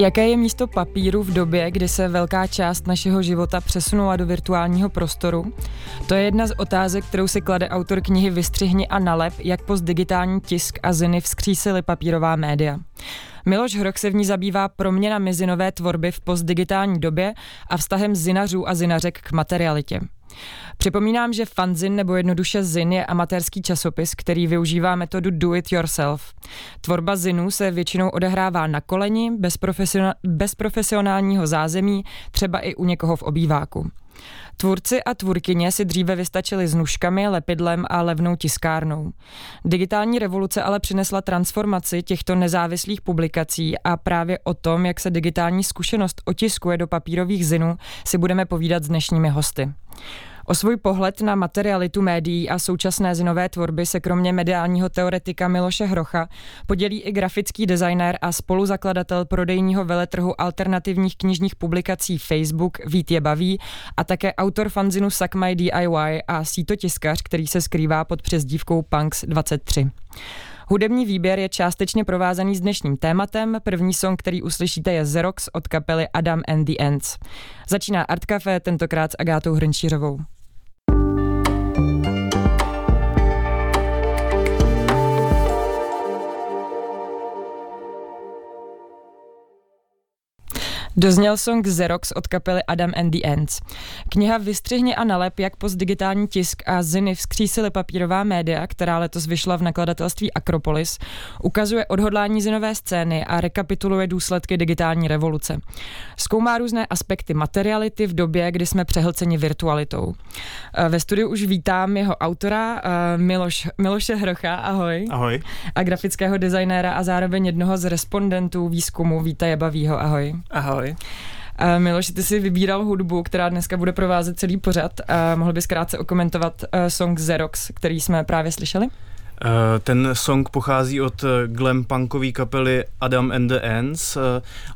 Jaké je místo papíru v době, kdy se velká část našeho života přesunula do virtuálního prostoru? To je jedna z otázek, kterou si klade autor knihy Vystřihni a nalep, jak postdigitální tisk a ziny vzkřísily papírová média. Miloš Hroch se v ní zabývá proměnami zinové tvorby v postdigitální době a vztahem zinařů a zinařek k materialitě. Připomínám, že fanzin nebo jednoduše zin je amatérský časopis, který využívá metodu do it yourself. Tvorba zinů se většinou odehrává na koleni, bez, profesionál, bez profesionálního zázemí, třeba i u někoho v obýváku. Tvůrci a tvůrkyně si dříve vystačili s nůžkami, lepidlem a levnou tiskárnou. Digitální revoluce ale přinesla transformaci těchto nezávislých publikací a právě o tom, jak se digitální zkušenost otiskuje do papírových zinů, si budeme povídat s dnešními hosty. O svůj pohled na materialitu médií a současné zinové tvorby se kromě mediálního teoretika Miloše Hrocha podělí i grafický designér a spoluzakladatel prodejního veletrhu alternativních knižních publikací Facebook Vít je baví a také autor fanzinu Suck My DIY a sítotiskař, který se skrývá pod přezdívkou Punks 23. Hudební výběr je částečně provázaný s dnešním tématem. První song, který uslyšíte, je Xerox od kapely Adam and the Ends. Začíná Art Café, tentokrát s Agátou Hrnčířovou. Dozněl song Xerox od kapely Adam and the Ends. Kniha Vystřihni a nalep, jak postdigitální tisk a ziny vzkřísily papírová média, která letos vyšla v nakladatelství Akropolis, ukazuje odhodlání zinové scény a rekapituluje důsledky digitální revoluce. Zkoumá různé aspekty materiality v době, kdy jsme přehlceni virtualitou. Eh, ve studiu už vítám jeho autora eh, Miloš, Miloše Hrocha, ahoj. Ahoj. A grafického designéra a zároveň jednoho z respondentů výzkumu Víta Jabavýho, ahoj. Ahoj. Uh, Miloš, ty jsi vybíral hudbu, která dneska bude provázet celý pořad. Uh, mohl bys krátce okomentovat uh, song Xerox, který jsme právě slyšeli? Ten song pochází od glam punkové kapely Adam and the Ants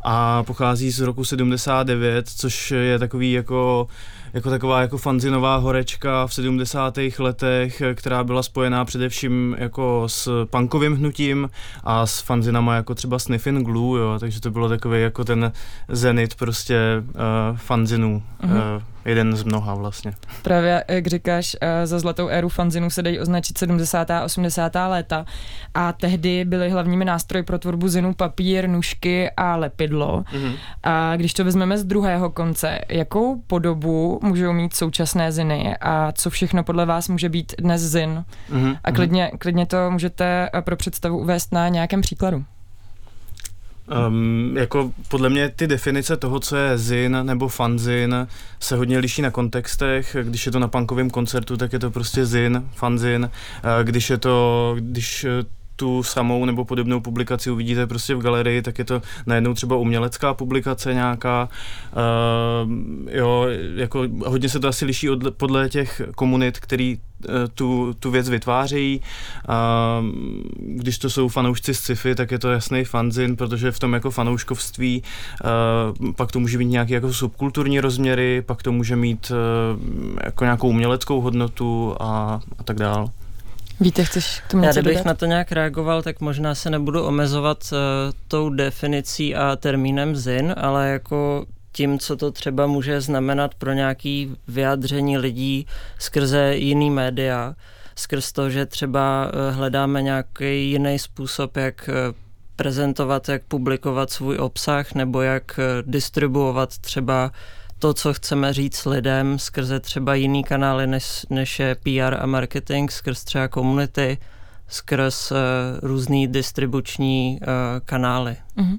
a pochází z roku 79, což je takový jako jako taková jako fanzinová horečka v 70. letech, která byla spojená především jako s punkovým hnutím a s fanzinama jako třeba Sniffin Glue, jo, takže to bylo takový jako ten zenit prostě uh, fanzinů. Mm-hmm. Uh, jeden z mnoha vlastně. Právě, jak říkáš, eh, za zlatou éru fanzinu se dají označit 70. a 80. léta a tehdy byly hlavními nástroji pro tvorbu zinu papír, nůžky a lepidlo. Mm-hmm. A když to vezmeme z druhého konce, jakou podobu můžou mít současné ziny a co všechno podle vás může být dnes zin? Mm-hmm. A klidně, klidně to můžete eh, pro představu uvést na nějakém příkladu. Um, jako podle mě ty definice toho, co je zin nebo fanzin, se hodně liší na kontextech. Když je to na punkovém koncertu, tak je to prostě zin, fanzin. Když je to, když tu samou nebo podobnou publikaci uvidíte prostě v galerii, tak je to najednou třeba umělecká publikace nějaká. Uh, jo, jako hodně se to asi liší od, podle těch komunit, který tu, tu věc vytvářejí. Uh, když to jsou fanoušci z sci-fi, tak je to jasný fanzin, protože v tom jako fanouškovství uh, pak to může mít nějaké jako subkulturní rozměry, pak to může mít uh, jako nějakou uměleckou hodnotu a, a tak dále. Víte, chceš k tomu Já kdybych dodat? na to nějak reagoval, tak možná se nebudu omezovat uh, tou definicí a termínem zin, ale jako tím, co to třeba může znamenat pro nějaký vyjádření lidí skrze jiný média, skrz to, že třeba uh, hledáme nějaký jiný způsob, jak uh, prezentovat, jak publikovat svůj obsah, nebo jak distribuovat třeba to, co chceme říct lidem skrze třeba jiný kanály, než, než je PR a marketing, skrz třeba komunity, skrz uh, různý distribuční uh, kanály. Mm-hmm.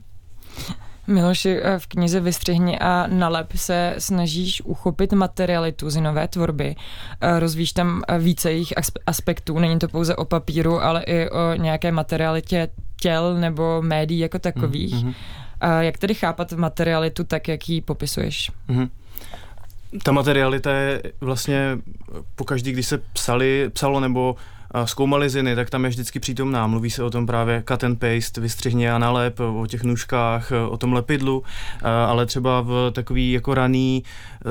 Miloši, eh, v knize Vystřihni a nalep se snažíš uchopit materialitu zinové tvorby. Rozvíš tam více jejich aspektů, není to pouze o papíru, ale i o nějaké materialitě těl nebo médií jako takových. Mm-hmm. Jak tedy chápat materialitu tak, jak ji popisuješ? Mm-hmm. Ta materialita je vlastně po každý, když se psali, psalo nebo zkoumali ziny, tak tam je vždycky přítomná. Mluví se o tom právě cut and paste, vystřihně a nalep, o těch nůžkách, o tom lepidlu, ale třeba v takový jako raný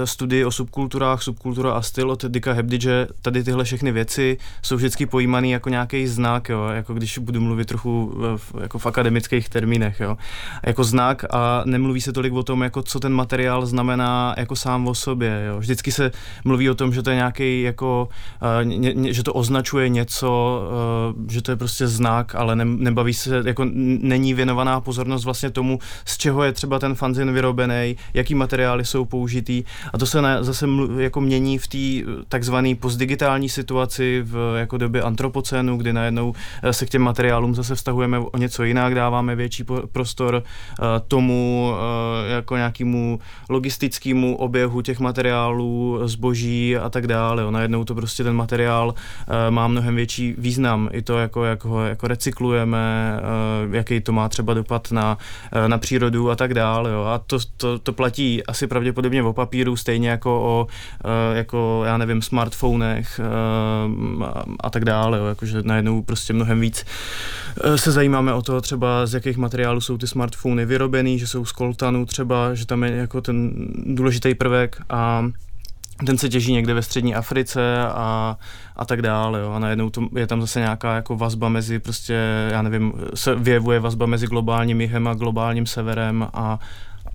studii o subkulturách, subkultura a styl od Dicka Hebdige, tady tyhle všechny věci jsou vždycky pojímané jako nějaký znak, jo, jako když budu mluvit trochu v, jako v akademických termínech, jo, jako znak a nemluví se tolik o tom, jako co ten materiál znamená jako sám o sobě, jo. Vždycky se mluví o tom, že to je nějaký jako, uh, ně, ně, že to označuje něco, uh, že to je prostě znak, ale ne, nebaví se, jako není věnovaná pozornost vlastně tomu, z čeho je třeba ten fanzin vyrobený, jaký materiály jsou použitý a to se ne, zase mlu, jako mění v té takzvané postdigitální situaci v jako době antropocénu, kdy najednou eh, se k těm materiálům zase vztahujeme o něco jinak, dáváme větší prostor tomu jako nějakému logistickému oběhu těch materiálů, zboží a tak dále. Najednou to prostě ten materiál má mnohem větší význam. I to, jako, jak ho jako recyklujeme, uh, jaký to má třeba dopad na, uh, na přírodu a tak dále. Jo. A to, to, to platí asi pravděpodobně o papíru, stejně jako o, uh, jako, já nevím, smartfonech a, tak dále. Jo. Jakože najednou prostě mnohem víc se zajímáme o to třeba, z jakých materiálů jsou ty smartfony vyrobený, že jsou z koltanu třeba, že tam je jako ten důležitý prvek a ten se těží někde ve střední Africe a, a tak dále. Jo. A najednou to, je tam zase nějaká jako vazba mezi prostě, já nevím, se vyjevuje vazba mezi globálním jihem a globálním severem a,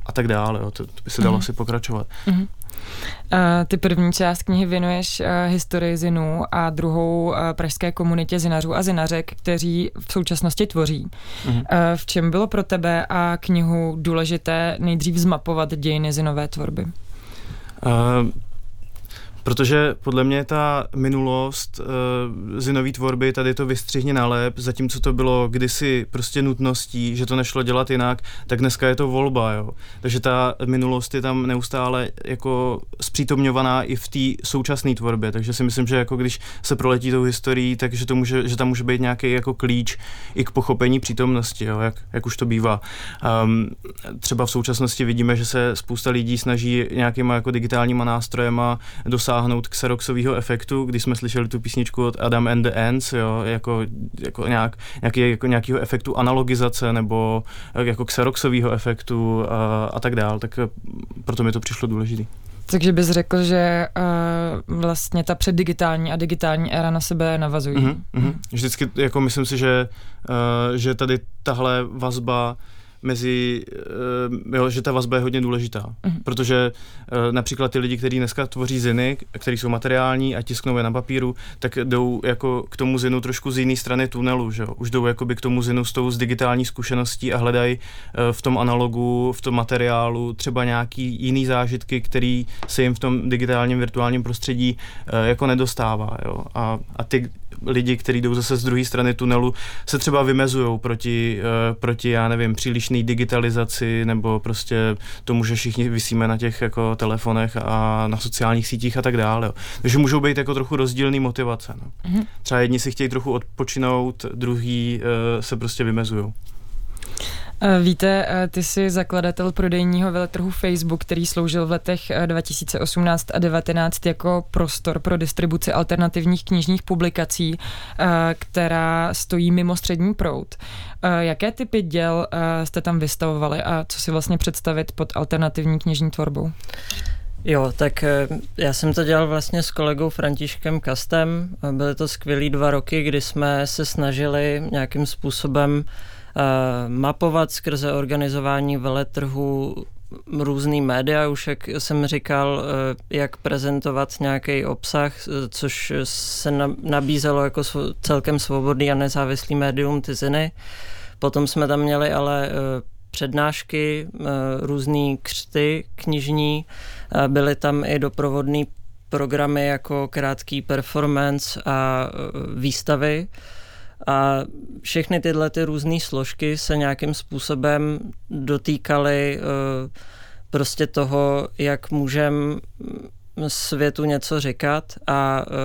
a tak dále. Jo. To, to by se dalo mm. asi pokračovat. Mm. Ty první část knihy věnuješ historii zinů a druhou pražské komunitě zinařů a zinařek, kteří v současnosti tvoří. Mm. V čem bylo pro tebe a knihu důležité nejdřív zmapovat dějiny zinové tvorby? Protože podle mě ta minulost uh, zinové tvorby, tady to vystřihně na lep, zatímco to bylo kdysi prostě nutností, že to nešlo dělat jinak, tak dneska je to volba, jo. Takže ta minulost je tam neustále jako zpřítomňovaná i v té současné tvorbě, takže si myslím, že jako když se proletí tou historií, takže to může, že tam může být nějaký jako klíč i k pochopení přítomnosti, jo, jak, jak už to bývá. Um, třeba v současnosti vidíme, že se spousta lidí snaží nějakýma jako digitálníma nástrojema dosáhnout dosáhnout xeroxového efektu, když jsme slyšeli tu písničku od Adam and the Ants, jo, jako, jako, nějak, nějaký, jako nějakého efektu analogizace nebo jako xeroxového efektu a, a tak dál, tak proto mi to přišlo důležité. Takže bys řekl, že uh, vlastně ta předdigitální a digitální éra na sebe navazují. Mm-hmm, mm-hmm. Vždycky, jako myslím si, že, uh, že tady tahle vazba mezi, uh, jo, že ta vazba je hodně důležitá, uh-huh. protože uh, například ty lidi, kteří dneska tvoří ziny, které jsou materiální a tisknou je na papíru, tak jdou jako k tomu zinu trošku z jiné strany tunelu, že jo? už jdou jakoby k tomu zinu s tou z digitální zkušeností a hledají uh, v tom analogu, v tom materiálu třeba nějaký jiný zážitky, který se jim v tom digitálním virtuálním prostředí jako nedostává. Jo? A, a ty lidi, kteří jdou zase z druhé strany tunelu, se třeba vymezují proti, uh, proti, já nevím, přílišné digitalizaci nebo prostě tomu, že všichni vysíme na těch jako telefonech a na sociálních sítích a tak dále. Jo. Takže můžou být jako trochu rozdílný motivace. No. Mm-hmm. Třeba jedni si chtějí trochu odpočinout, druhý uh, se prostě vymezují. Eh, víte, eh, ty jsi zakladatel prodejního veletrhu Facebook, který sloužil v letech 2018 eh, a 2019 jako prostor pro distribuci alternativních knižních publikací, která stojí mimo střední proud. Jaké typy děl jste tam vystavovali a co si vlastně představit pod alternativní knižní tvorbou? Jo, tak já jsem to dělal vlastně s kolegou Františkem Kastem. Byly to skvělý dva roky, kdy jsme se snažili nějakým způsobem uh, mapovat skrze organizování veletrhu různý média, už jak jsem říkal, eh, jak prezentovat nějaký obsah, což se nabízelo jako celkem svobodný a nezávislý médium Tiziny. Potom jsme tam měli ale eh, přednášky, různý křty knižní, byly tam i doprovodné programy jako krátký performance a výstavy. A všechny tyhle ty různé složky se nějakým způsobem dotýkaly uh, prostě toho, jak můžeme světu něco říkat a uh,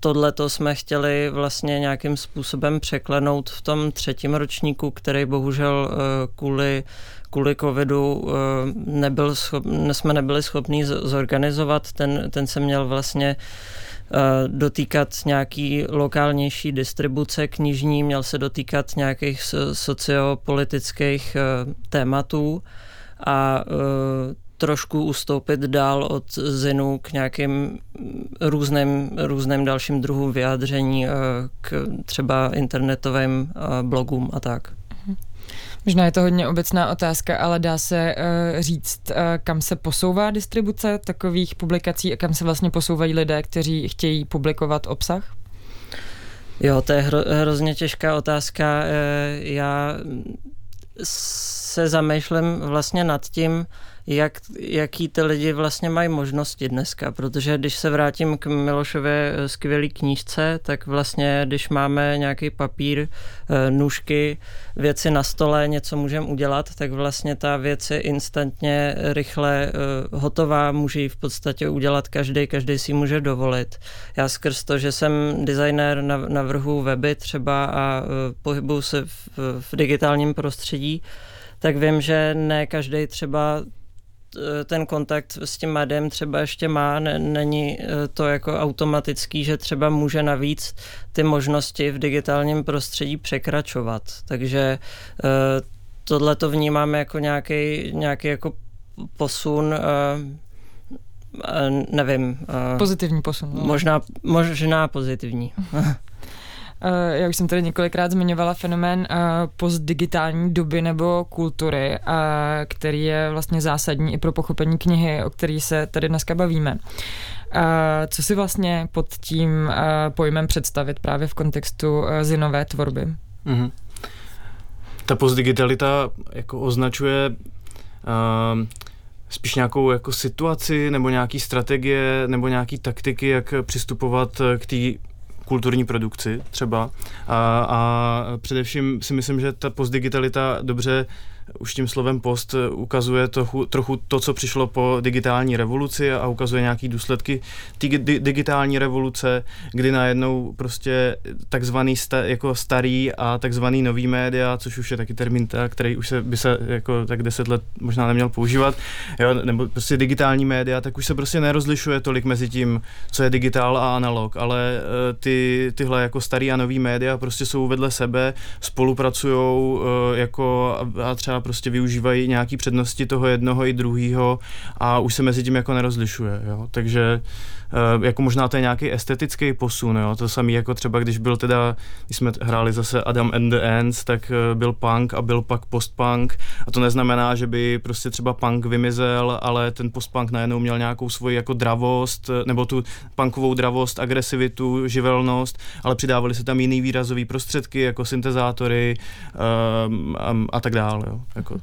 tohle to jsme chtěli vlastně nějakým způsobem překlenout v tom třetím ročníku, který bohužel uh, kvůli kvůli covidu nebyl schop, jsme nebyli schopni zorganizovat. Ten, ten se měl vlastně dotýkat nějaký lokálnější distribuce knižní, měl se dotýkat nějakých sociopolitických tématů a trošku ustoupit dál od zinu k nějakým různým, různým dalším druhům vyjádření, k třeba internetovým blogům a tak. Možná je to hodně obecná otázka, ale dá se uh, říct, uh, kam se posouvá distribuce takových publikací a kam se vlastně posouvají lidé, kteří chtějí publikovat obsah? Jo, to je hro, hrozně těžká otázka. Eh, já se zamýšlím vlastně nad tím, jak, jaký ty lidi vlastně mají možnosti dneska, protože když se vrátím k Milošově eh, skvělé knížce, tak vlastně, když máme nějaký papír, eh, nůžky, věci na stole, něco můžeme udělat, tak vlastně ta věc je instantně, rychle eh, hotová, může ji v podstatě udělat každý, každý si může dovolit. Já skrz to, že jsem designér, navrhu weby třeba a pohybuju se v, v digitálním prostředí, tak vím, že ne každý třeba ten kontakt s tím madem třeba ještě má, ne, není eh, to jako automatický, že třeba může navíc ty možnosti v digitálním prostředí překračovat. Takže eh, tohle to vnímáme jako nějaký, nějaký jako posun nevím. Pozitivní posun. No. Možná, možná pozitivní. Eh, já už jsem tady několikrát zmiňovala fenomén eh, postdigitální doby nebo kultury, eh, který je vlastně zásadní i pro pochopení knihy, o který se tady dneska bavíme. Co si vlastně pod tím pojmem představit právě v kontextu zinové tvorby? Mm-hmm. Ta postdigitalita jako označuje uh, spíš nějakou jako situaci nebo nějaký strategie nebo nějaký taktiky, jak přistupovat k té kulturní produkci třeba. A, a především si myslím, že ta postdigitalita dobře už tím slovem post ukazuje trochu, trochu to, co přišlo po digitální revoluci a ukazuje nějaký důsledky té di, digitální revoluce, kdy najednou prostě takzvaný sta, jako starý a takzvaný nový média, což už je taky termín, který už se by se jako tak deset let možná neměl používat, jo, nebo prostě digitální média, tak už se prostě nerozlišuje tolik mezi tím, co je digitál a analog, ale eh, ty, tyhle jako starý a nový média prostě jsou vedle sebe, spolupracují eh, jako a třeba prostě využívají nějaký přednosti toho jednoho i druhého a už se mezi tím jako nerozlišuje, jo? takže jako možná to je nějaký estetický posun, jo? to samý jako třeba když byl teda, když jsme hráli zase Adam and the Ants, tak uh, byl punk a byl pak postpunk a to neznamená, že by prostě třeba punk vymizel, ale ten postpunk najednou měl nějakou svoji jako dravost, eh, nebo tu punkovou dravost, agresivitu, živelnost, ale přidávali se tam jiný výrazový prostředky, jako syntezátory um, a, a tak dále. Jo. Jako.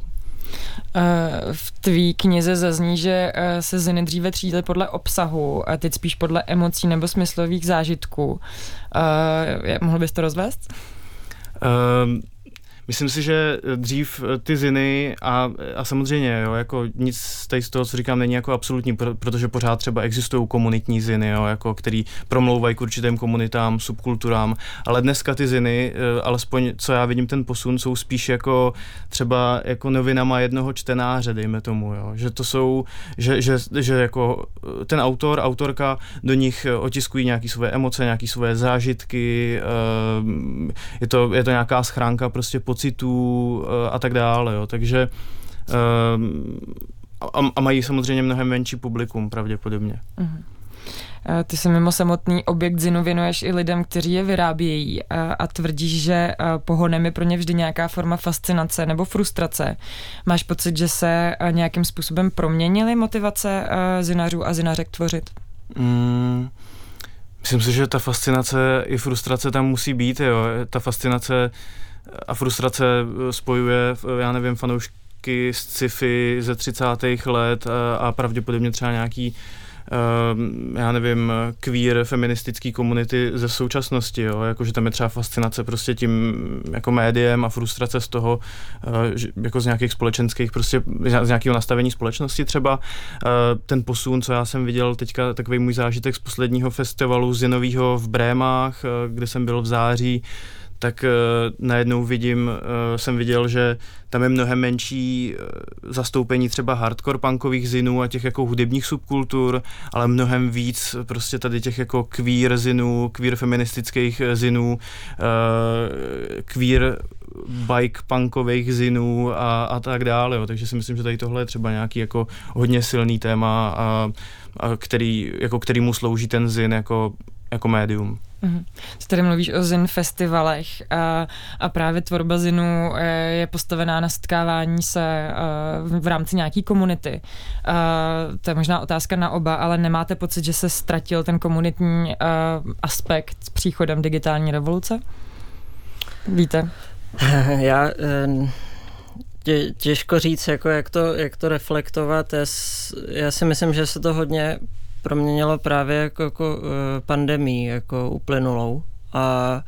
Eh, v tvý knize zazní, že eh, se ziny dříve třídily podle obsahu a teď spíš podle emocí nebo smyslových zážitků. Uh, mohl bys to rozvést? Um, Myslím si, že dřív eh, ty ziny a, a samozřejmě, jo, jako nic z toho, co říkám, není jako absolutní, protože pořád třeba existují komunitní ziny, jo, jako, který promlouvají k určitým komunitám, subkulturám, ale dneska ty ziny, eh, alespoň co já vidím ten posun, jsou spíš jako třeba jako novinama jednoho čtenáře, dejme tomu, jo, že to jsou, že, že, že jako eh, ten autor, autorka do nich otiskují nějaké své emoce, nějaké své zážitky, je to, je to nějaká schránka prostě pod pocitů eh, a tak dále, jo. takže eh, a, a mají samozřejmě mnohem menší publikum pravděpodobně. Uh-huh. Ty se mimo samotný objekt Zinu věnuješ i lidem, kteří je vyrábějí a, a tvrdíš, že pohonem je pro ně vždy nějaká forma fascinace nebo frustrace. Máš pocit, že se nějakým způsobem proměnily motivace zinařů a zinařek tvořit? Mm, myslím si, že ta fascinace i frustrace tam musí být. Jo. Ta fascinace a frustrace eh, spojuje, eh, já nevím, fanoušky z sci-fi ze 30. let a, a pravděpodobně třeba nějaký Uh, já nevím, queer feministický komunity ze současnosti, jo, jakože tam je třeba fascinace prostě tím jako médiem a frustrace z toho, jako z nějakých společenských, prostě z nějakého nastavení společnosti třeba. Ten posun, co já jsem viděl teďka, takový můj zážitek z posledního festivalu Zinového v Brémách, kde jsem byl v září, tak najednou vidím, jsem viděl, že tam je mnohem menší zastoupení třeba hardcore punkových zinů a těch jako hudebních subkultur, ale mnohem víc prostě tady těch jako queer zinů, queer feministických zinů, queer bike punkových zinů a, a tak dále. Jo. Takže si myslím, že tady tohle je třeba nějaký jako hodně silný téma, a, a který, jako kterýmu slouží ten zin jako, jako médium. Mm-hmm. Ty tady mluvíš o Zin festivalech a, a právě tvorba Zinu je postavená na setkávání se v rámci nějaký komunity. To je možná otázka na oba, ale nemáte pocit, že se ztratil ten komunitní aspekt s příchodem digitální revoluce? Víte? Já tě, těžko říct, jako jak, to, jak to reflektovat. Já si myslím, že se to hodně proměnilo právě jako, jako eh, pandemii, jako uplynulou. A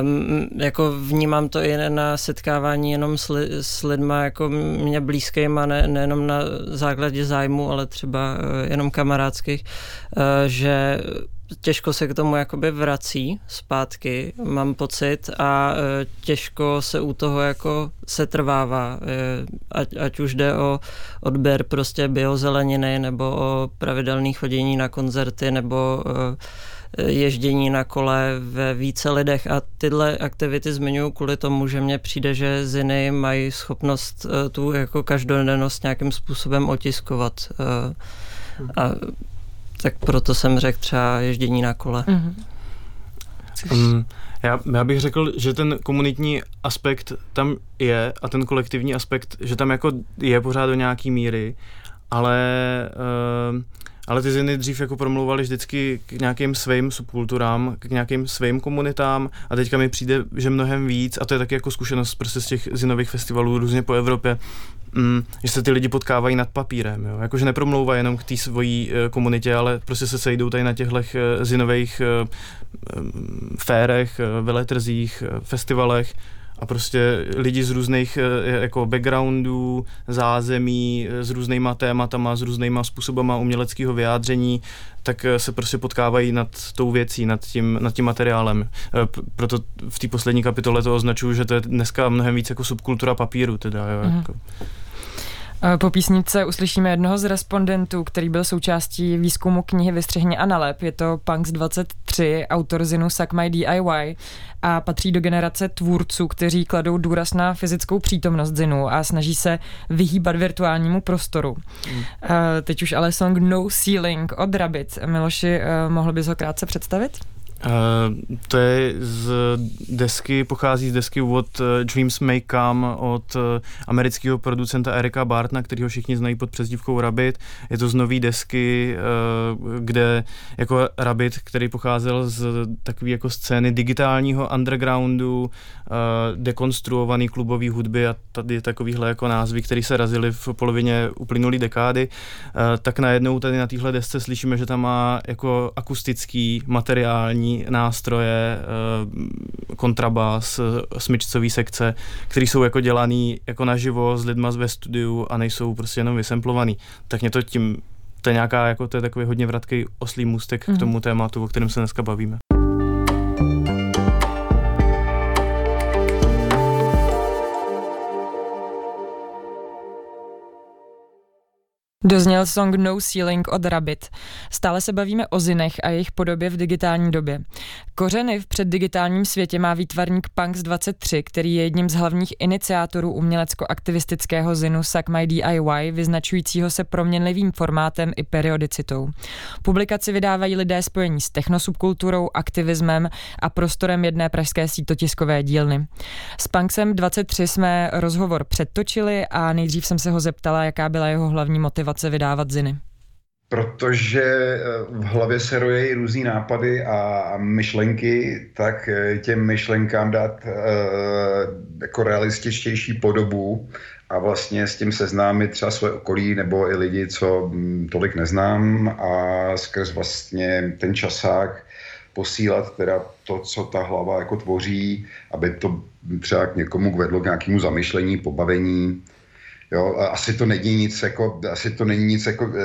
Um, jako vnímám to i na setkávání jenom s, li, s lidma jako mě blízkýma, ne, nejenom na základě zájmu, ale třeba uh, jenom kamarádských, uh, že těžko se k tomu jakoby vrací zpátky, mám pocit, a e, těžko se u toho jako setrvává, e, ať, ať už jde o odběr prostě biozeleniny, nebo o pravidelné chodění na koncerty, nebo e, ježdění na kole ve více lidech a tyhle aktivity zmiňuji kvůli tomu, že mně přijde, že ziny mají schopnost tu jako každodennost nějakým způsobem otiskovat. A tak proto jsem řekl třeba ježdění na kole. Mm-hmm. Um, já, já bych řekl, že ten komunitní aspekt tam je a ten kolektivní aspekt, že tam jako je pořád do nějaký míry, ale uh, ale ty ziny dřív jako promlouvaly vždycky k nějakým svým subkulturám, k nějakým svým komunitám a teďka mi přijde, že mnohem víc, a to je taky jako zkušenost prostě z těch zinových festivalů různě po Evropě, mm, že se ty lidi potkávají nad papírem, jo? Jakože nepromlouvají jenom k té svojí uh, komunitě, ale prostě se sejdou tady na těchto uh, zinových uh, férech, uh, veletrzích, uh, festivalech a prostě lidi z různých jako backgroundů, zázemí, s různýma tématama, s různýma způsobama uměleckého vyjádření, tak se prostě potkávají nad tou věcí, nad tím, nad tím materiálem. Proto v té poslední kapitole to označuju, že to je dneska mnohem víc jako subkultura papíru. Teda, jo, mm-hmm. jako. Po písničce uslyšíme jednoho z respondentů, který byl součástí výzkumu knihy Vystřihně a nalep. Je to Punks 23, autor zinu Suck My DIY a patří do generace tvůrců, kteří kladou důraz na fyzickou přítomnost zinu a snaží se vyhýbat virtuálnímu prostoru. Mm. Teď už ale song No Ceiling od Rabbit. Miloši, eh, mohl bys ho krátce představit? Uh, to je z desky, pochází z desky What eh, Dreams May Come od uh, amerického producenta Erika Bartna, který ho všichni znají pod přezdívkou Rabbit. Je to z nové desky, uh, kde jako Rabbit, který pocházel z takové jako scény digitálního undergroundu, uh, dekonstruovaný klubový hudby a tady takovýhle jako názvy, které se razily v polovině uplynulé dekády, uh, tak najednou tady na téhle desce slyšíme, že tam má jako akustický materiální nástroje, eh, kontrabas, smyčcový sekce, které jsou jako dělaný jako naživo s lidma ve studiu a nejsou prostě jenom vysemplovaný. Tak mě to tím, to je nějaká, jako to je takový hodně vratký oslý můstek mm-hmm. k mhm. tomu tématu, o kterém se dneska bavíme. Dozněl song No Ceiling od Rabbit. Stále se bavíme o zinech a jejich podobě v digitální době. Kořeny v předdigitálním světě má výtvarník Punks 23, který je jedním z hlavních iniciátorů umělecko-aktivistického zinu Suck My DIY, vyznačujícího se proměnlivým formátem i periodicitou. Publikaci vydávají lidé spojení s technosubkulturou, aktivismem a prostorem jedné pražské sítotiskové dílny. S Punksem 23 jsme rozhovor předtočili a nejdřív jsem se ho zeptala, jaká byla jeho hlavní motivace motivace vydávat ziny? Protože eh, v hlavě se rojejí různý nápady a myšlenky, tak eh, těm myšlenkám dát uh, jako realističtější podobu a vlastně s tím seznámit třeba své okolí nebo i lidi, co hm, tolik neznám a skrz vlastně ten časák posílat teda to, co ta hlava jako tvoří, aby to třeba k někomu vedlo k nějakému zamyšlení, pobavení, Jo, asi to není nic jako, asi to není nic jako e,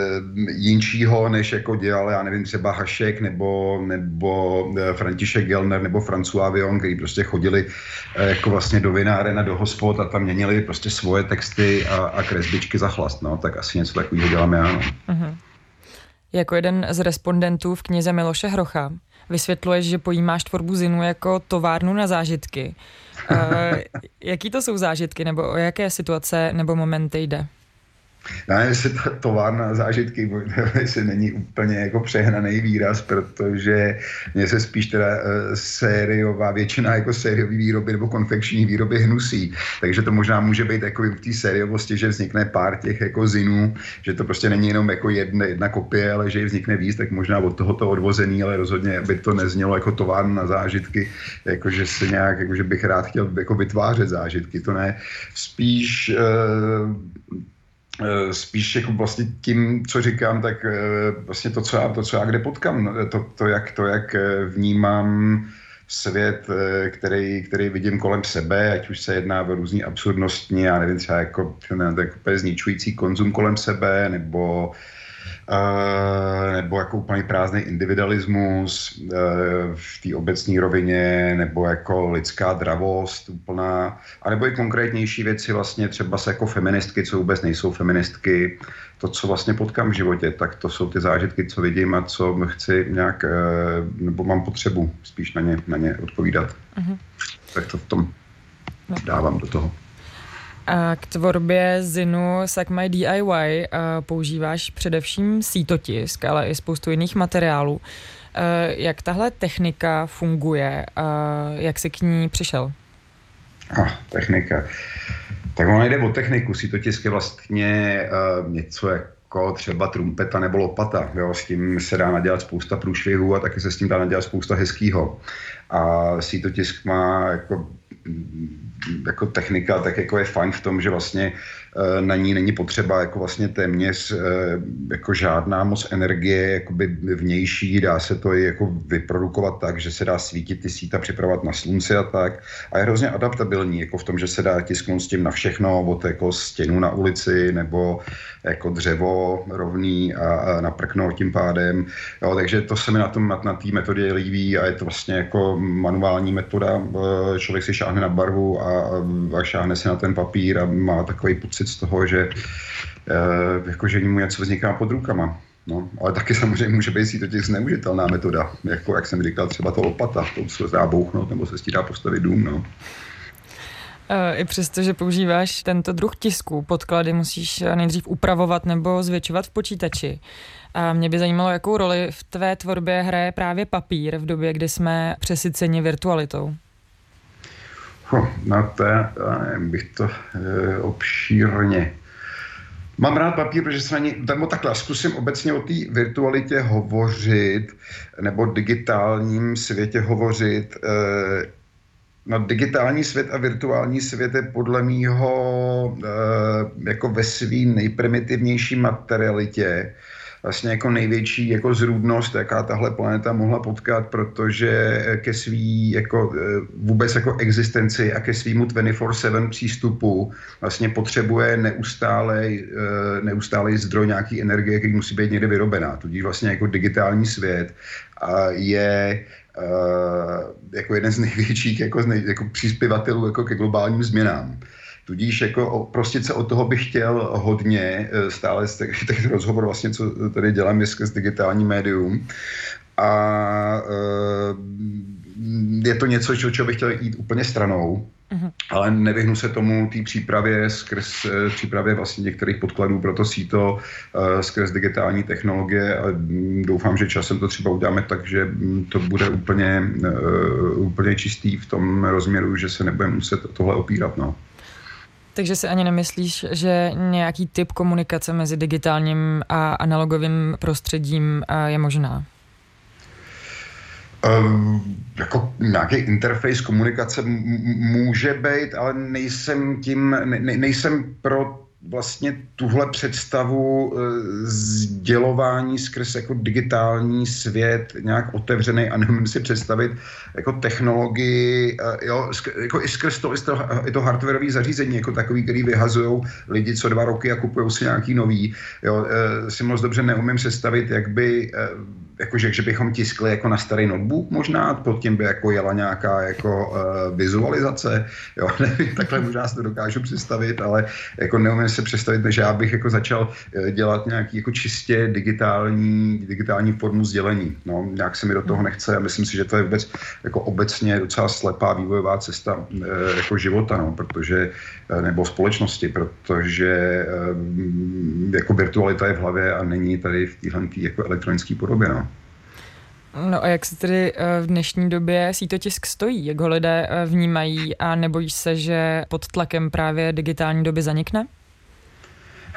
jinčího, než jako dělal, já nevím, třeba Hašek nebo, nebo e, František Gelner nebo François Vion, který prostě chodili e, jako vlastně do vináren a do hospod a tam měnili prostě svoje texty a, a kresbičky za chlast, no, tak asi něco takového dělám já, no. Uh-huh. Jako jeden z respondentů v knize Miloše Hrocha vysvětluješ, že pojímáš tvorbu Zinu jako továrnu na zážitky. Uh, jaký to jsou zážitky, nebo o jaké situace nebo momenty jde? Já nevím, jestli to továrna zážitky jestli není úplně jako přehnaný výraz, protože mně se spíš teda uh, sériová, většina jako sériové výroby nebo konfekční výroby hnusí. Takže to možná může být jako v té sériovosti, že vznikne pár těch jako zinů, že to prostě není jenom jako jedna, jedna kopie, ale že vznikne víc, tak možná od tohoto odvozený, ale rozhodně, aby to neznělo jako továrna na zážitky, jako že se nějak, jako že bych rád chtěl jako vytvářet zážitky, to ne. Spíš Eh, spíš jako vlastně tím, co říkám, tak eh, vlastně to, co já, to, co já kde potkám, no, to, to, jak, to, jak eh, vnímám svět, který, který vidím kolem sebe, ať už se jedná o různý absurdnostní, já nevím, třeba jako, ne, tak zničující konzum kolem sebe, nebo Uh, nebo jako úplně prázdný individualismus uh, v té obecní rovině, nebo jako lidská dravost úplná, anebo i konkrétnější věci vlastně třeba se jako feministky, co vůbec nejsou feministky, to, co vlastně potkám v životě, tak to jsou ty zážitky, co vidím a co chci nějak, uh, nebo mám potřebu spíš na ně, na ně odpovídat. Uh-huh. Tak to v tom no. dávám do toho. A k tvorbě Zinu Suck My DIY používáš především sítotisk, ale i spoustu jiných materiálů. Jak tahle technika funguje jak jsi k ní přišel? Ah, technika. Tak ono jde o techniku. Sítotisk je vlastně uh, něco jako třeba trumpeta nebo lopata. Jo? S tím se dá nadělat spousta průšvihů a taky se s tím dá nadělat spousta hezkýho. A sítotisk má jako jako technika, tak jako je fajn v tom, že vlastně na ní není potřeba jako vlastně téměř eh, jako žádná moc energie jakoby vnější, dá se to i jako vyprodukovat tak, že se dá svítit ty síta, připravovat na slunci a tak. A je hrozně adaptabilní, jako v tom, že se dá tisknout s tím na všechno, od jako stěnu na ulici nebo jako dřevo rovný a, a naprknout tím pádem. Jo, takže to se mi na tom na, na té metodě líbí a je to vlastně jako manuální metoda. Eh, člověk si šáhne na barvu a, a šáhne si na ten papír a má takový pocit z toho, že e, jako, že mu něco vzniká pod rukama. No, ale taky samozřejmě může být to těch zneužitelná metoda, jako jak jsem říkal, třeba to lopata, to se dá bouchnout nebo se s dá postavit dům. No. Eh, I přesto, že používáš tento druh tisku, podklady musíš nejdřív upravovat nebo zvětšovat v počítači. A mě by zajímalo, jakou roli v tvé tvorbě hraje právě papír v době, kdy jsme přesyceni virtualitou. No to já, nevím, bych to e, obšírně. Mám rád papír, protože se na ní, nebo takhle, zkusím obecně o té virtualitě hovořit, nebo digitálním světě hovořit. E, no, digitální svět a virtuální svět je podle mýho e, jako ve svý nejprimitivnější materialitě vlastně jako největší jako zrůdnost, jaká tahle planeta mohla potkat, protože ke svý jako eh, vůbec jako existenci a ke svýmu 24-7 přístupu vlastně potřebuje neustálej, eh, neustálej zdroj nějaký energie, který musí být někde vyrobená. Tudíž vlastně jako digitální svět je Uh, jako jeden z největších jako, jako příspěvatelů jako ke globálním změnám. Tudíž jako prostě se od toho bych chtěl hodně, eh, stále z těch rozhovor vlastně, co tady dělám, je skrz digitální médium. A eh, je to něco, čo, čo bych chtěl jít úplně stranou, uh-huh. ale nevyhnu se tomu té přípravě skrz eh, přípravě vlastně některých podkladů pro to síto skrz digitální technologie a doufám, že časem to třeba uděláme tak, že to bude úplně, úplně čistý v tom rozměru, že se nebudeme muset tohle opírat. No. Takže si ani nemyslíš, že nějaký typ komunikace mezi digitálním a analogovým prostředím je možná? Um, jako nějaký interface komunikace může být, ale nejsem tím, ne, nejsem pro vlastně tuhle představu e, sdělování skrz jako digitální svět nějak otevřený a nemůžu si představit jako technologii, jo, jako i skrz to, to, i to hardwareové zařízení, jako takový, který vyhazují lidi co dva roky a kupují si nějaký nový. Jo, e, si moc dobře neumím představit, jak by jakože, že bychom tiskli jako na starý notebook možná, pod tím by jako jela nějaká jako uh, vizualizace, jo, nevím, takhle možná si to dokážu představit, ale jako neumím si představit, že já bych jako začal eh, dělat nějaký jako čistě digitální, digitální formu sdělení, no, nějak se mi do toho nechce a myslím si, že to je vůbec jako obecně docela slepá vývojová cesta uh, jako života, no, protože, uh, nebo společnosti, protože uh, jako virtualita je v hlavě a není tady v téhle jako elektronické podobě, no. No a jak se tedy eh, v dnešní době sítotisk stojí? Jak ho lidé eh, vnímají a nebojíš se, že pod tlakem právě digitální doby zanikne?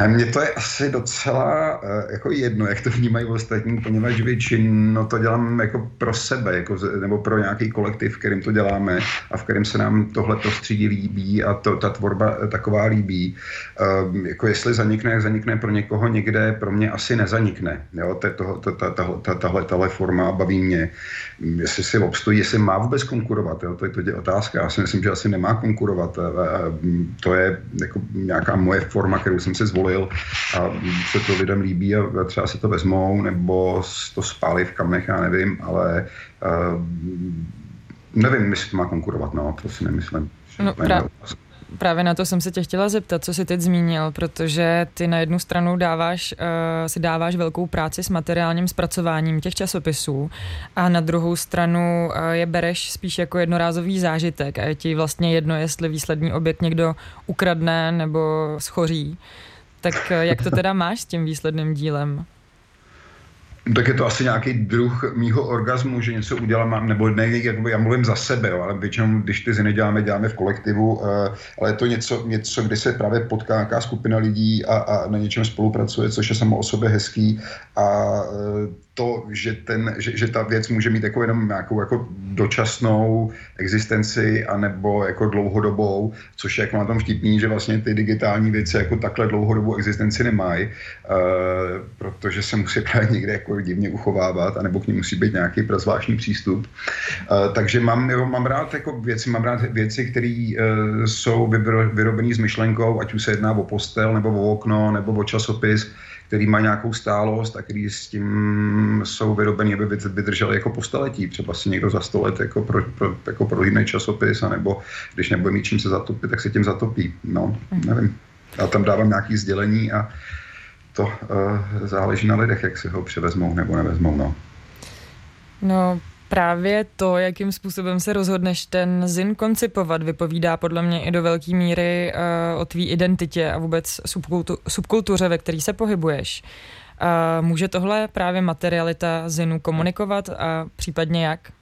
Mně to je asi docela uh, jako jedno, jak to vnímají ostatní, poněvadž většinou to dělám jako pro sebe, jako, nebo pro nějaký kolektiv, v kterým to děláme a v kterém se nám tohle prostředí líbí a to, ta tvorba eh, taková líbí. Uh, jako jestli zanikne, jak zanikne pro někoho někde, pro mě asi nezanikne. Jo? To, to, ta, ta, ta, tahle, tahle forma baví mě. Jestli si obstojí, jestli má vůbec konkurovat, jo? to je to je otázka. Já si myslím, že asi nemá konkurovat. To je jako nějaká moje forma, kterou jsem si zvolil zvolil a se to lidem líbí a třeba si to vezmou nebo to spálí v kamech, já nevím, ale uh, nevím, jestli to má konkurovat, no, to si nemyslím. No, pra- právě na to jsem se tě chtěla zeptat, co jsi teď zmínil, protože ty na jednu stranu dáváš, uh, si dáváš velkou práci s materiálním zpracováním těch časopisů a na druhou stranu uh, je bereš spíš jako jednorázový zážitek a je ti vlastně jedno, jestli výsledný objekt někdo ukradne nebo schoří. Uh, tak eh, jak to teda máš s tím výsledným dílem? Tak je to asi nějaký druh mýho orgazmu, že něco udělám, nebo ne, jakoby já mluvím za sebe, jo, ale většinou, když ty ziny děláme, děláme v kolektivu, uh, ale je to něco, něco, kdy se právě potká nějaká skupina lidí a, a na něčem spolupracuje, což je samo o sobě hezký a uh, to, že, ten, že, že ta věc může mít jako jenom nějakou jako dočasnou existenci anebo jako dlouhodobou, což je jako na tom vtipný, že vlastně ty digitální věci jako takhle dlouhodobou existenci nemají, uh, protože se musí právě někde jako divně uchovávat, anebo k ní musí být nějaký zvláštní přístup. Uh, takže mám, jo, mám rád jako věci, mám rád věci, které uh, jsou vyrobené s myšlenkou, ať už se jedná o postel, nebo o okno, nebo o časopis, který má nějakou stálost a který s tím jsou vyrobený, aby vydrželi jako po staletí. Třeba si někdo za sto let jako, pro, pro, jako prohlídne časopis, anebo když nebude mít čím se zatopit, tak se tím zatopí. No, mhm. nevím. Já tam dávám nějaké sdělení a to uh, záleží na lidech, jak si ho převezmou nebo nevezmou. No. No, právě to, jakým způsobem se rozhodneš ten zin koncipovat, vypovídá podle mě i do velké míry uh, o tvý identitě a vůbec subkultu, subkultuře, ve který se pohybuješ. Uh, může tohle právě materialita zinu komunikovat a případně jak?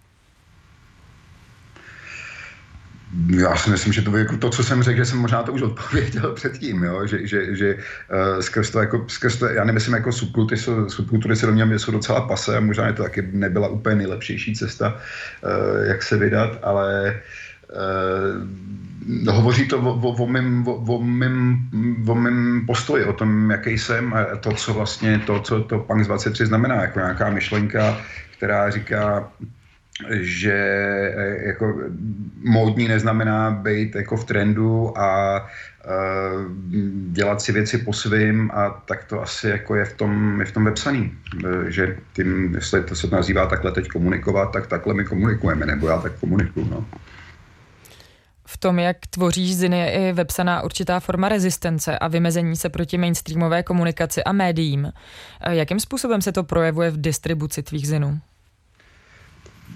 Já si myslím, že to jako to, co jsem řekl, že jsem možná to už odpověděl předtím, jo? že, že, že uh, skrz to, jako, skrz to, já nemyslím jako subkultury, subkultury se do mě jsou docela pase a možná je to taky nebyla úplně nejlepší cesta, uh, jak se vydat, ale uh, hovoří to o, o, o, mým, o, o, mým, o mým postoji, o tom, jaký jsem a to, co vlastně, to, co to Punk 23 znamená, jako nějaká myšlenka, která říká, že eh, jako módní neznamená být jako v trendu a uh, dělat si věci po svým a tak to asi jako je v tom, je v tom vepsaný, eh, že tím, jestli to se nazývá takhle teď komunikovat, tak takhle my komunikujeme, nebo já tak komunikuju, no. V tom, jak tvoříš ziny, je i vepsaná určitá forma rezistence a vymezení se proti mainstreamové komunikaci a médiím. Jakým způsobem se to projevuje v distribuci tvých zinů?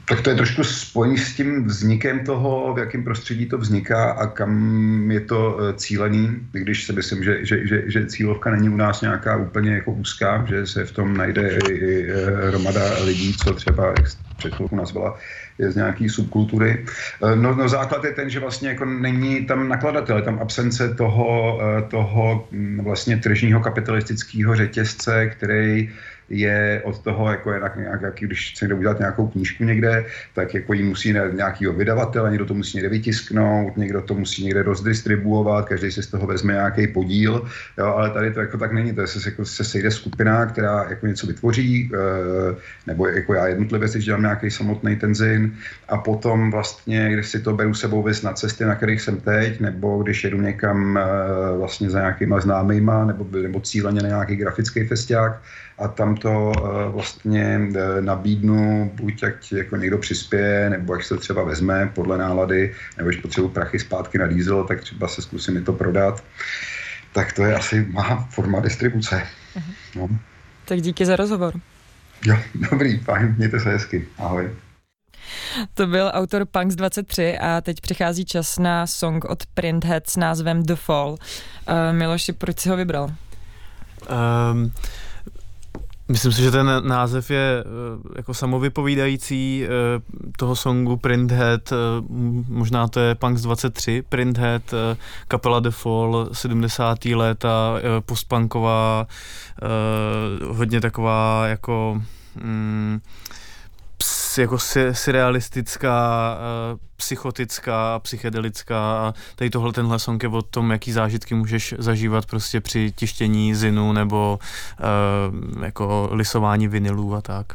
Tak to je trošku spojený s tím vznikem toho, v jakém prostředí to vzniká a kam je to eh, cílený, když si myslím, že, že, že, že cílovka není u nás nějaká úplně jako úzká, že se v tom najde i, i eh, hromada lidí, co třeba před chvilkou nazvala, je z nějaký subkultury. Eh, no, no základ je ten, že vlastně jako není tam nakladatel, je tam absence toho, toho hm, vlastně tržního kapitalistického řetězce, který je od toho, jako je nějak, jak, když chce někdo udělat nějakou knížku někde, tak jako ji musí nějakýho vydavatele, někdo to musí někde vytisknout, někdo to musí někde rozdistribuovat, každý si z toho vezme nějaký podíl, jo, ale tady to jako tak není, to je se, jako, se sejde skupina, která jako něco vytvoří, e, nebo jako já jednotlivě si dělám nějaký samotný tenzin a potom vlastně, když si to beru sebou vys na cesty, na kterých jsem teď, nebo když jedu někam e, vlastně za nějakýma známýma, nebo, nebo cíleně na nějaký grafický festiák, a tam to eh, vlastně eh, nabídnu, buď ať jako někdo přispěje, nebo až se třeba vezme podle nálady, nebo když potřebuji prachy zpátky na diesel, tak třeba se zkusím mi to prodat. Tak to je asi má forma distribuce. Uh-huh. No. Tak díky za rozhovor. Jo, dobrý, fajn, mějte se hezky. Ahoj. To byl autor Punks 23 a teď přichází čas na song od Printhead s názvem The Fall. Uh, Miloši, proč si ho vybral? Um, Myslím si, že ten název je eh, jako samovypovídající eh, toho songu Printhead, eh, možná to je Punks 23, Printhead, kapela The Fall, 70. léta, postpunková, hodně taková jako mm, jako surrealistická, uh, psychotická, psychedelická a tady tohle tenhle song je o tom, jaký zážitky můžeš zažívat prostě při tištění zinu nebo uh, jako lisování vinilů a tak.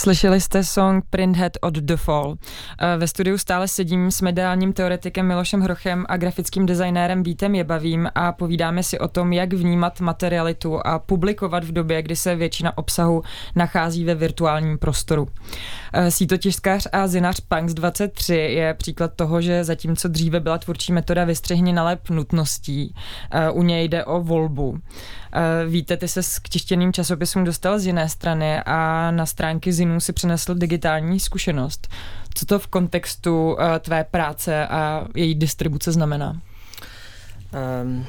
Slyšeli jste song Printhead od The Fall. Eh, ve studiu stále sedím s mediálním teoretikem Milošem Hrochem a grafickým designérem Vítem Jebavým a povídáme si o tom, jak vnímat materialitu a publikovat v době, kdy se většina obsahu nachází ve virtuálním prostoru. Eh, sítotiškář a zinař Punks 23 je příklad toho, že zatímco dříve byla tvůrčí metoda vystřihni nalep nutností, eh, u něj jde o volbu. Eh, víte, ty se k tištěným časopisům dostal z jiné strany a na stránky Zinu si přinesl digitální zkušenost. Co to v kontextu tvé práce a její distribuce znamená? Um,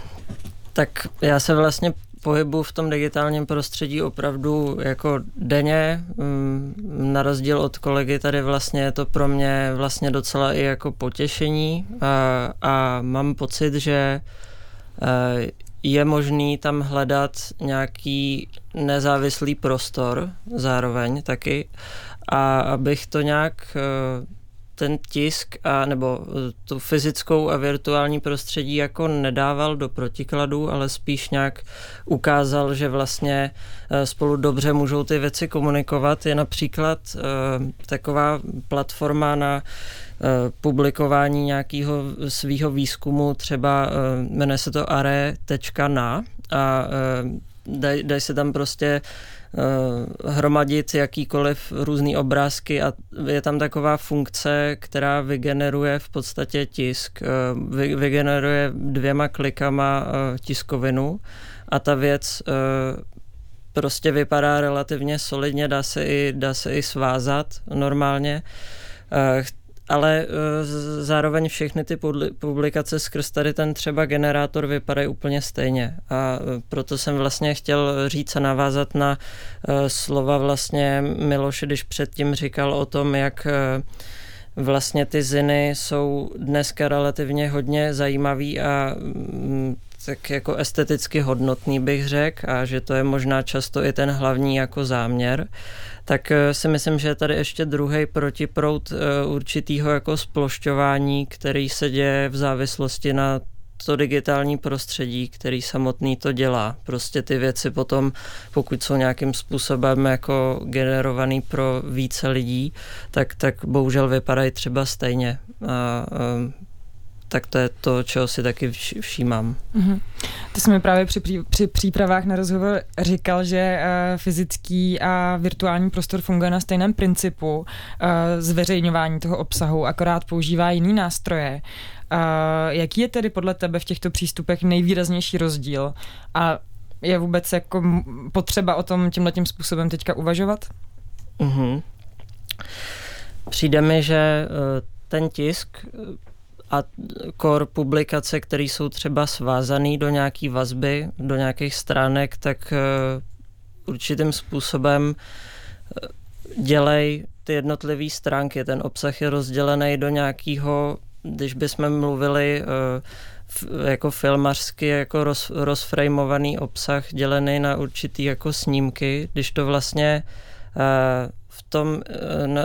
tak já se vlastně pohybu v tom digitálním prostředí opravdu jako denně. Mm, na rozdíl od kolegy tady vlastně je to pro mě vlastně docela i jako potěšení a, a mám pocit, že e, je možný tam hledat nějaký nezávislý prostor zároveň taky a abych to nějak e, ten tisk a nebo eh, tu fyzickou a virtuální prostředí jako nedával do protikladu, ale spíš nějak ukázal, že vlastně eh, spolu dobře můžou ty věci komunikovat. Je například taková platforma na publikování nějakého svého výzkumu, třeba jmenuje se to are.na a dají daj se tam prostě hromadit jakýkoliv různý obrázky a je tam taková funkce, která vygeneruje v podstatě tisk, vy, vygeneruje dvěma klikama tiskovinu a ta věc prostě vypadá relativně solidně, dá se i, dá se i svázat normálně. Ale uh, zároveň všechny ty publikace skrz tady ten třeba generátor vypadají úplně stejně. A uh, proto jsem vlastně chtěl říct a navázat na uh, slova vlastně Miloše, když předtím říkal o tom, jak vlastně ty ziny jsou dneska relativně hodně zajímavý a mm, tak jako esteticky hodnotný bych řekl a že to je možná často i ten hlavní jako záměr tak eh, si myslím, že je tady ještě druhý protiprout eh, určitýho jako splošťování, který se děje v závislosti na to digitální prostředí, který samotný to dělá. Prostě ty věci potom, pokud jsou nějakým způsobem jako generovaný pro více lidí, tak, tak bohužel vypadají třeba stejně. A, a tak to je to, čeho si taky všímám. Mm-hmm. Ty jsi mi právě při, při přípravách na rozhovor říkal, že uh, fyzický a virtuální prostor funguje na stejném principu uh, zveřejňování toho obsahu, akorát používá jiný nástroje. Uh, jaký je tedy podle tebe v těchto přístupech nejvýraznější rozdíl? A je vůbec jako potřeba o tom tímhle tím způsobem teďka uvažovat? Mm-hmm. Přijde mi, že ten tisk a core publikace, které jsou třeba svázané do nějaký vazby, do nějakých stránek, tak určitým způsobem dělej ty jednotlivé stránky. Ten obsah je rozdělený do nějakého, když bychom mluvili jako filmařsky jako roz, rozframovaný obsah dělený na určitý jako snímky, když to vlastně tom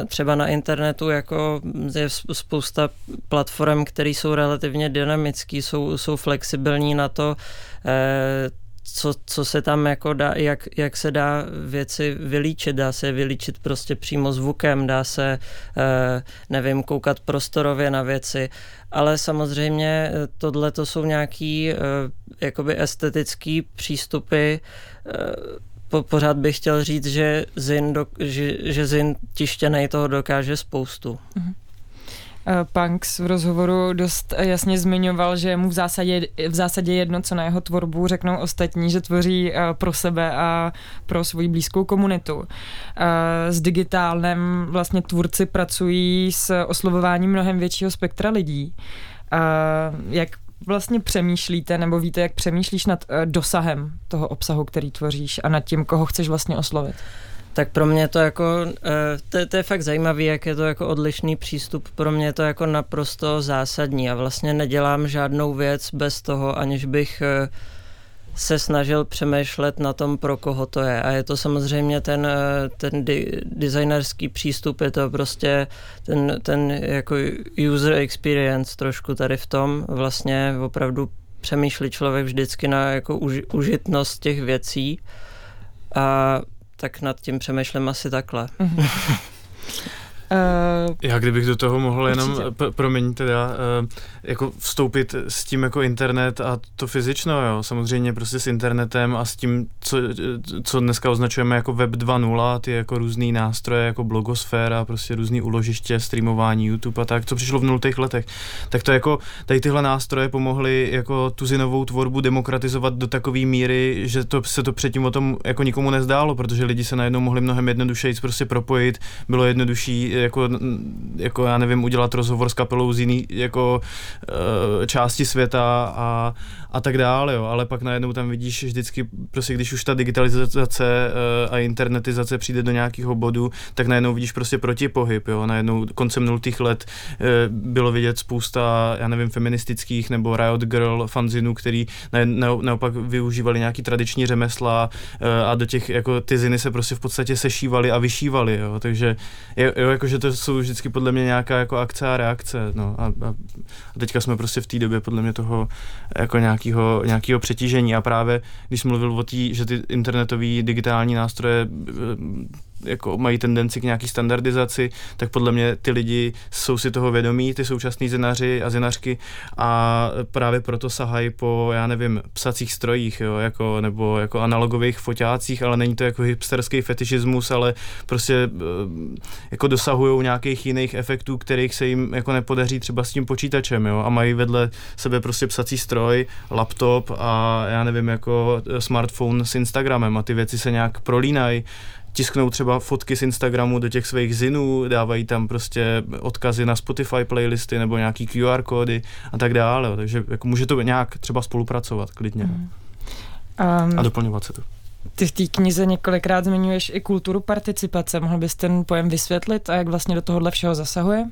třeba na internetu jako je spousta platform, které jsou relativně dynamické, jsou, jsou flexibilní na to, co, co se tam jako dá, jak, jak se dá věci vylíčit, dá se vylíčit prostě přímo zvukem, dá se, eh, nevím, koukat prostorově na věci, ale samozřejmě eh, tohle to jsou nějaký eh, jakoby estetický přístupy, po, pořád bych chtěl říct, že Zin, do, že, že Zin tištěnej toho dokáže spoustu. Mm-hmm. Punks v rozhovoru dost jasně zmiňoval, že mu v zásadě, v zásadě jedno, co na jeho tvorbu řeknou ostatní, že tvoří eh, pro sebe a pro svoji blízkou komunitu. Eh, s digitálem vlastně tvůrci pracují s oslovováním mnohem většího spektra lidí. Jak vlastně přemýšlíte, nebo víte, jak přemýšlíš nad dosahem toho obsahu, který tvoříš a nad tím, koho chceš vlastně oslovit? Tak pro mě to jako, eh, to, to je fakt zajímavé, jak je to jako odlišný přístup. Pro mě je to jako naprosto zásadní a vlastně nedělám žádnou věc bez toho, aniž bych eh, se snažil přemýšlet na tom, pro koho to je. A je to samozřejmě ten, eh, ten di- designerský přístup, je to prostě ten, ten jako user experience trošku tady v tom. Vlastně opravdu přemýšlí člověk vždycky na jako uži- užitnost těch věcí. A tak nad tím přemýšlím asi takhle. Mm-hmm. Uh, Já kdybych do toho mohl jenom, p- promiň teda, uh, jako vstoupit s tím jako internet a to fyzično, jo, samozřejmě prostě s internetem a s tím, co, co dneska označujeme jako web 2.0, ty jako různý nástroje, jako blogosféra, prostě různý uložiště, streamování, YouTube a tak, co přišlo v nultých letech, tak to jako, tady tyhle nástroje pomohly jako tu zinovou tvorbu demokratizovat do takové míry, že to se to předtím o tom jako nikomu nezdálo, protože lidi se najednou mohli mnohem jednodušeji prostě propojit, bylo jednodušší jako, jako já nevím, udělat rozhovor s kapelou z jiný jako uh, části světa a, a tak dále, jo. ale pak najednou tam vidíš vždycky, prostě když už ta digitalizace uh, a internetizace přijde do nějakého bodu, tak najednou vidíš prostě protipohyb, jo. najednou koncem nultých let uh, bylo vidět spousta, já nevím, feministických nebo Riot Girl fanzinů, který ne, ne, naopak využívali nějaký tradiční řemesla uh, a do těch, jako ty ziny se prostě v podstatě sešívali a vyšívali, jo. takže jo, jo, jakože to jsou vždycky podle mě nějaká jako akce a reakce, no. A, a, a teďka jsme prostě v té době podle mě toho jako nějakého, nějakého přetížení. A právě když jsem mluvil o té, že ty internetové digitální nástroje jako mají tendenci k nějaký standardizaci, tak podle mě ty lidi jsou si toho vědomí, ty současní zinaři a zinařky a právě proto sahají po, já nevím, psacích strojích, jo, jako, nebo jako analogových foťácích, ale není to jako hipsterský fetišismus, ale prostě eh, jako dosahují nějakých jiných efektů, kterých se jim jako nepodaří třeba s tím počítačem, jo, a mají vedle sebe prostě psací stroj, laptop a já nevím, jako smartphone s Instagramem a ty věci se nějak prolínají tisknou třeba fotky z Instagramu do těch svých zinů, dávají tam prostě odkazy na Spotify playlisty nebo nějaký QR kódy a tak dále. Takže jako může to nějak třeba spolupracovat klidně. Mm. Um, a doplňovat se to. Ty v té knize několikrát zmiňuješ i kulturu participace. Mohl bys ten pojem vysvětlit a jak vlastně do tohohle všeho zasahuje?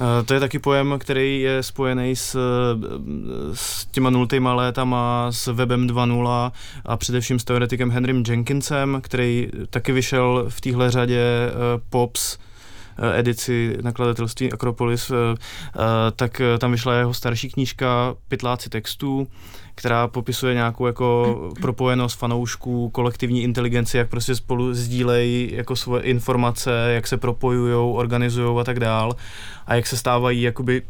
Eh, to je taky pojem, který je spojený s, s těma nultýma létama, s webem 2.0 a především s teoretikem Henrym Jenkinsem, který taky vyšel v téhle řadě uh, POPS, eh, edici nakladatelství Akropolis, tak tam vyšla jeho starší knížka Pytláci textů, která popisuje nějakou jako propojenost fanoušků, kolektivní inteligenci, jak prostě spolu sdílejí jako svoje informace, jak se propojují, organizují a tak dál a jak se stávají jakoby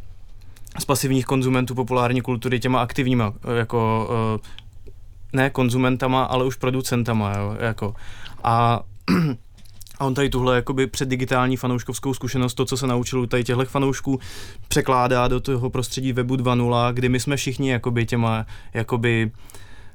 z pasivních konzumentů populární kultury těma aktivníma, jako eh, ne konzumentama, ale už producentama, jo, jako. A A on tady tuhle jakoby předdigitální fanouškovskou zkušenost, to, co se naučil u tady těchto fanoušků, překládá do toho prostředí webu 2.0, kdy my jsme všichni jakoby těma jakoby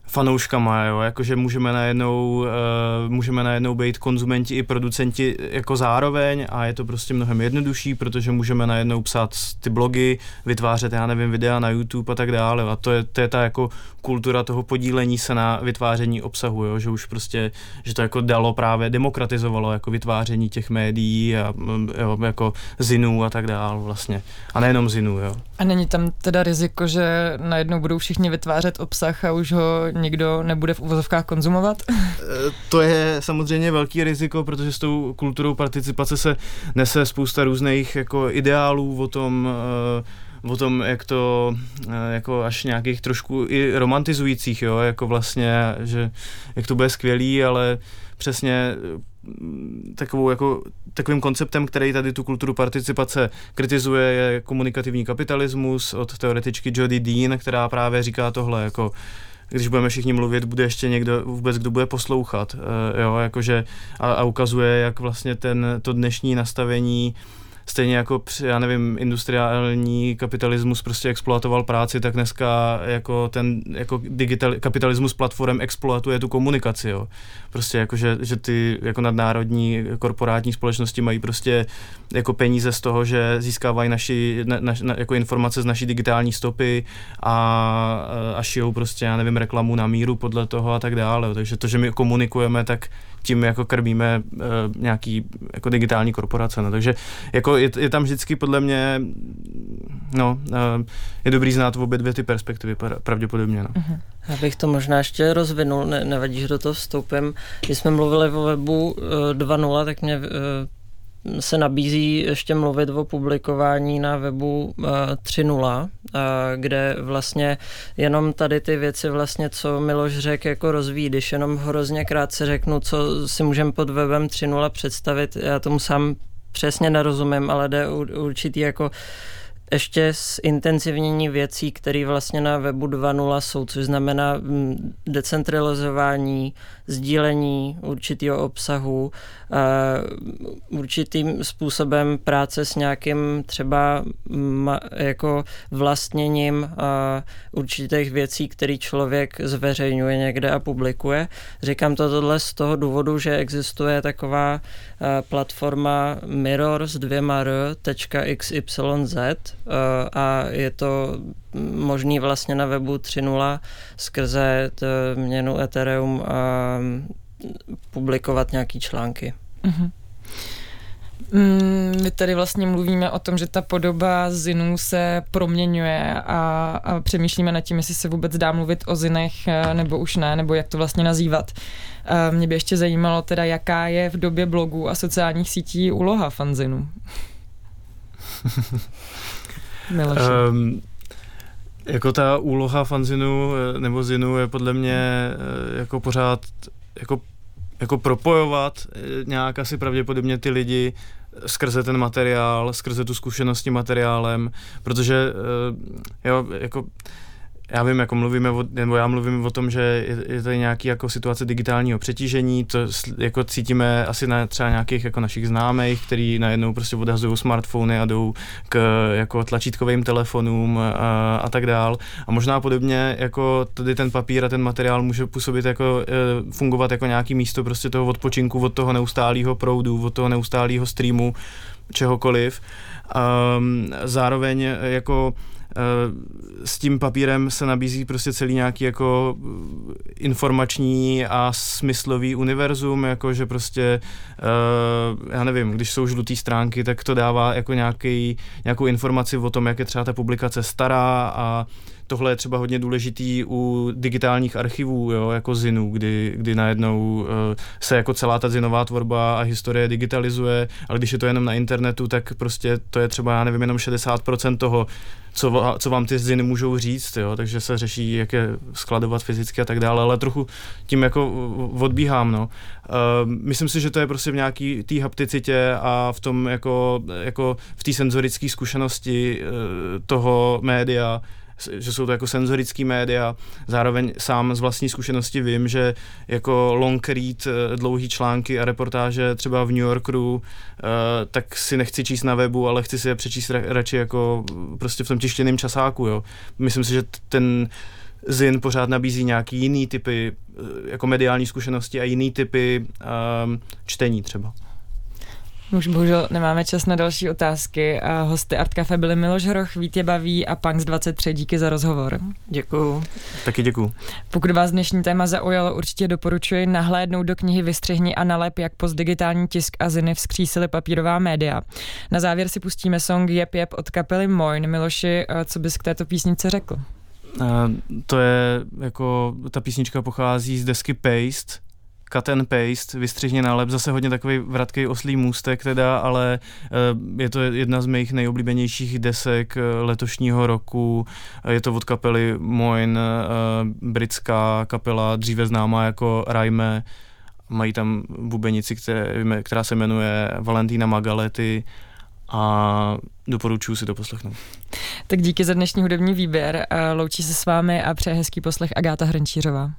fanouškama, jo, jakože můžeme najednou, uh, můžeme najednou být konzumenti i producenti jako zároveň a je to prostě mnohem jednodušší, protože můžeme najednou psát ty blogy, vytvářet, já nevím, videa na YouTube a tak dále a to je, to je ta jako kultura toho podílení se na vytváření obsahu, jo, že už prostě, že to jako dalo právě, demokratizovalo jako vytváření těch médií a mm, jo, jako zinů a tak dále vlastně. A nejenom zinů, jo. A není tam teda riziko, že najednou budou všichni vytvářet obsah a už ho nikdo nebude v uvozovkách konzumovat? Eh, to je samozřejmě velký riziko, protože s tou kulturou participace se nese spousta různých jako ideálů o tom, uh, o tom, jak to, eh, jako až nějakých trošku i romantizujících, jo, jako vlastně, že jak to bude skvělý, ale přesně takovou jako, takovým konceptem, který tady tu kulturu participace kritizuje, je komunikativní kapitalismus od teoretičky Jody Dean, která právě říká tohle, jako když budeme všichni mluvit, bude ještě někdo vůbec, kdo bude poslouchat, uh, jo, jakože a, a ukazuje, jak vlastně ten, to dnešní nastavení stejně jako při, já nevím, industriální kapitalismus prostě exploatoval práci, tak dneska jako ten jako digital, kapitalismus platform exploatuje tu komunikaci, jo. Prostě jako, že, že ty jako nadnárodní korporátní společnosti mají prostě jako peníze z toho, že získávají naši, na, na, jako informace z naší digitální stopy a, a šijou prostě, já nevím, reklamu na míru podle toho a tak dále. Takže to, že my komunikujeme, tak tím jako krmíme uh, nějaký jako digitální korporace. No. Takže jako je, je tam vždycky podle mě no, uh, je dobrý znát v obě dvě ty perspektivy pravděpodobně. No. Uh-huh. Já bych to možná ještě rozvinul, ne, nevadí, že do toho vstoupím. Když jsme mluvili o webu uh, eh, 2.0, tak mě uh, se nabízí ještě mluvit o publikování na webu 3.0, kde vlastně jenom tady ty věci vlastně, co Miloš řekl, jako rozvíjí. Když jenom hrozně krátce řeknu, co si můžeme pod webem 3.0 představit, já tomu sám přesně nerozumím, ale jde určitý jako ještě zintenzivnění věcí, které vlastně na webu 2.0 jsou, což znamená mm, decentralizování, sdílení určitého obsahu, určitým způsobem práce s nějakým třeba jako vlastněním určitých věcí, který člověk zveřejňuje někde a publikuje. Říkám to tohle z toho důvodu, že existuje taková platforma Mirror s dvěma r.xyz a je to možný vlastně na webu 3.0 skrze měnu Ethereum a publikovat nějaký články. Mm-hmm. My tady vlastně mluvíme o tom, že ta podoba zinů se proměňuje a, a přemýšlíme nad tím, jestli se vůbec dá mluvit o zinech eh, nebo už ne, nebo jak to vlastně nazývat. Eh, mě by ještě zajímalo teda, jaká je v době blogů a sociálních sítí úloha fanzinu. um, jako ta úloha fanzinu eh, nebo zinu je podle mě jako pořád jako jako propojovat eh, nějak asi pravděpodobně ty lidi skrze ten materiál, skrze tu zkušenost s tím materiálem, protože eh, jo, jako já vím, jako mluvíme, o, nebo já mluvím o tom, že je, je tady nějaký jako situace digitálního přetížení, to jako cítíme asi na třeba nějakých jako našich známých, který najednou prostě odhazují smartfony a jdou k jako tlačítkovým telefonům a, a tak dál. A možná podobně jako tady ten papír a ten materiál může působit jako, e, fungovat jako nějaký místo prostě toho odpočinku od toho neustálého proudu, od toho neustálého streamu, čehokoliv. Um, zároveň jako Eh, s tím papírem se nabízí prostě celý nějaký jako informační a smyslový univerzum, jako že prostě, eh, já nevím, když jsou žlutý stránky, tak to dává jako nějaký, nějakou informaci o tom, jak je třeba ta publikace stará a tohle je třeba hodně důležitý u digitálních archivů, jo, jako ZINu, kdy, kdy najednou uh, se jako celá ta zinová tvorba a historie digitalizuje, ale když je to jenom na internetu, tak prostě to je třeba, já nevím, jenom 60% toho, co, co vám ty ziny můžou říct, jo, takže se řeší, jak je skladovat fyzicky a tak dále, ale trochu tím jako odbíhám, no. Uh, myslím si, že to je prostě v nějaký té hapticitě a v tom jako, jako v té senzorické zkušenosti uh, toho média, že jsou to jako senzorický média. Zároveň sám z vlastní zkušenosti vím, že jako long read, eh, dlouhý články a reportáže třeba v New Yorku, eh, tak si nechci číst na webu, ale chci si je přečíst radši jako prostě v tom tištěném časáku, jo. Myslím si, že ten Zin pořád nabízí nějaký jiný typy jako mediální zkušenosti a jiný typy um, čtení třeba. Už bohužel nemáme čas na další otázky. A hosty Art Cafe byli Miloš Hroch, Vítě Baví a Punks 23. Díky za rozhovor. Děkuju. Taky děkuju. Pokud vás dnešní téma zaujalo, určitě doporučuji nahlédnout do knihy Vystřihni a nalep, jak postdigitální tisk a ziny vzkřísily papírová média. Na závěr si pustíme song Jep Jep od kapely Moin. Miloši, co bys k této písnice řekl? Uh, to je jako, ta písnička pochází z desky Paste, cut and paste, vystřihně nálep, zase hodně takový vratký oslý můstek teda, ale uh, je to jedna z mých nejoblíbenějších desek uh, letošního roku. Uh, je to od kapely Moin, britská kapela, dříve známá jako Rajme. Mají tam bubenici, které, která se jmenuje Valentína Magalety a doporučuji si to poslechnout. Tak díky za dnešní hudební výběr. Loučí se s vámi a přeje hezký poslech Agáta Hrančířová.